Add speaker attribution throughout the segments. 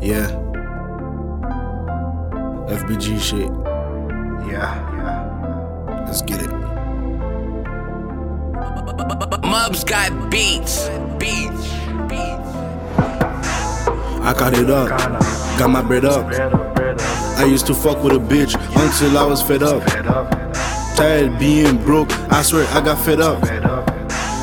Speaker 1: Yeah. FBG shit.
Speaker 2: Yeah, yeah.
Speaker 1: Let's get it.
Speaker 3: Mubs got beats. Beats. Beats.
Speaker 1: I got it up. Got my bread up.
Speaker 2: Bread up,
Speaker 1: I used to fuck with a bitch until I was fed up.
Speaker 2: fed up,
Speaker 1: Tired being broke. I swear I got fed up.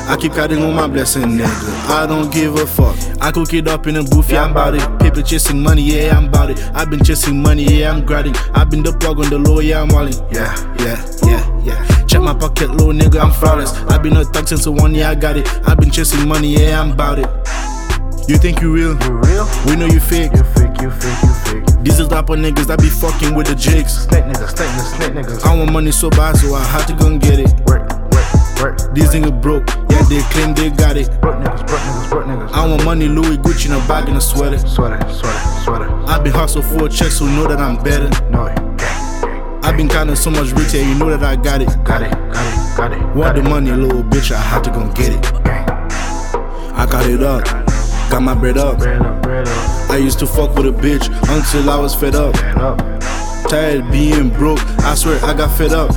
Speaker 1: I keep counting on my blessing, nigga. I don't give a fuck. I cook it up in a booth, yeah, I'm about it. People chasing money, yeah, I'm about it. I've been chasing money, yeah, I'm grinding. I've been the plug on the low, yeah, I'm walling.
Speaker 2: Yeah,
Speaker 1: Yeah, yeah, yeah. Check my pocket, low nigga, I'm flawless. I've been a thug since the one, yeah, I got it. I've been chasing money, yeah, I'm about it. You think you real?
Speaker 2: you real?
Speaker 1: We know you fake.
Speaker 2: You fake, you fake, you fake.
Speaker 1: These is of niggas that be fucking with the jigs.
Speaker 2: Snake niggas, snake niggas, snake niggas.
Speaker 1: I want money so bad, so I had to go and get it.
Speaker 2: Work.
Speaker 1: These niggas broke, yeah, they claim they got it.
Speaker 2: Broke niggas, broke niggas, broke niggas.
Speaker 1: I want money, Louis Gucci in a bag and a sweater.
Speaker 2: Sweater, sweater, sweater.
Speaker 1: I've been hustle for a check, so know that I'm better.
Speaker 2: No.
Speaker 1: I've been counting so much rich, yeah, you know that I got it.
Speaker 2: Got it, got it, got it.
Speaker 1: Want the money, little bitch, I had to go get it. I got it up, got my bread up.
Speaker 2: Bread up, bread up,
Speaker 1: I used to fuck with a bitch until I was fed up, Tired being broke, I swear I got fed up.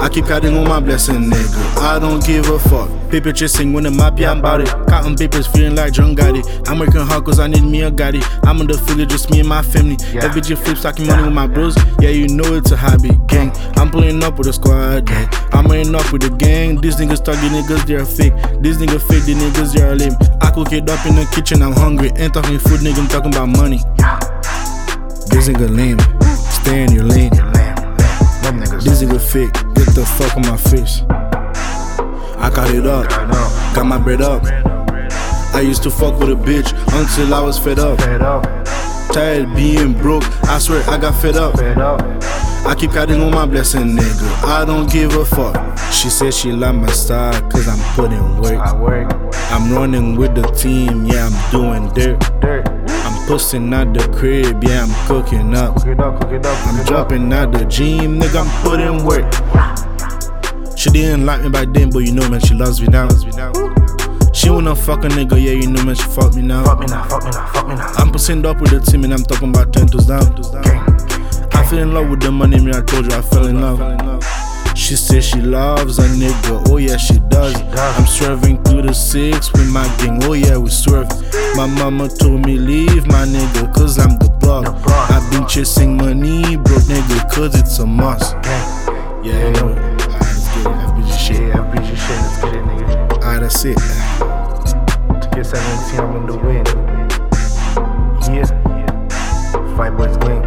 Speaker 1: I keep counting on my blessing, nigga. I don't give a fuck. Paper chasing when the map, yeah, I'm bout it. Counting papers, feeling like John Gotti. I'm working hard cause I need me a Gotti. I'm in the field, just me and my family.
Speaker 2: Yeah.
Speaker 1: FBG flip, stacking money with my bros. Yeah, you know it's a hobby, gang. I'm pulling up with a squad, gang. I'm running up with the gang. These niggas talk, these niggas, they're fake. These niggas fake, these niggas, they're lame. I cook it up in the kitchen, I'm hungry. Ain't talking food, nigga, I'm talking about money. This nigga lame. Stay in your lane.
Speaker 2: Lamb, lamb. Them niggas.
Speaker 1: This nigga fake, on my face. I got it up, got my bread up.
Speaker 2: Bread up, bread up.
Speaker 1: I used to fuck with a bitch until I was fed up. Tired being broke, I swear I got fed up. I keep counting on my blessing, nigga. I don't give a fuck. She said she like my style, cause I'm putting work. I'm running with the team, yeah, I'm doing dirt. I'm pushing out the crib, yeah, I'm cooking up.
Speaker 2: Cook it up, cook it up. cook
Speaker 1: I'm jumping out the gym, nigga, I'm putting work. She didn't like me back then, but you know, man, she loves me now. She wanna fuck a nigga, yeah, you know, man, she fuck me now.
Speaker 2: Fuck me now, fuck me now, fuck me now.
Speaker 1: I'm pushing up with the team, and I'm talking about ten toes down. I fell in love with the money, man, I told you I fell in love. She said she loves a nigga, oh yeah, she does. I'm swerving through the six with my gang, oh yeah, we swerve. My mama told me leave my nigga, cause I'm the.
Speaker 2: The.
Speaker 1: I've been chasing money, broke nigga, cause it's a must. Yeah, that's it.
Speaker 2: To get 17, I'm in the win. Yeah. Fight boys win.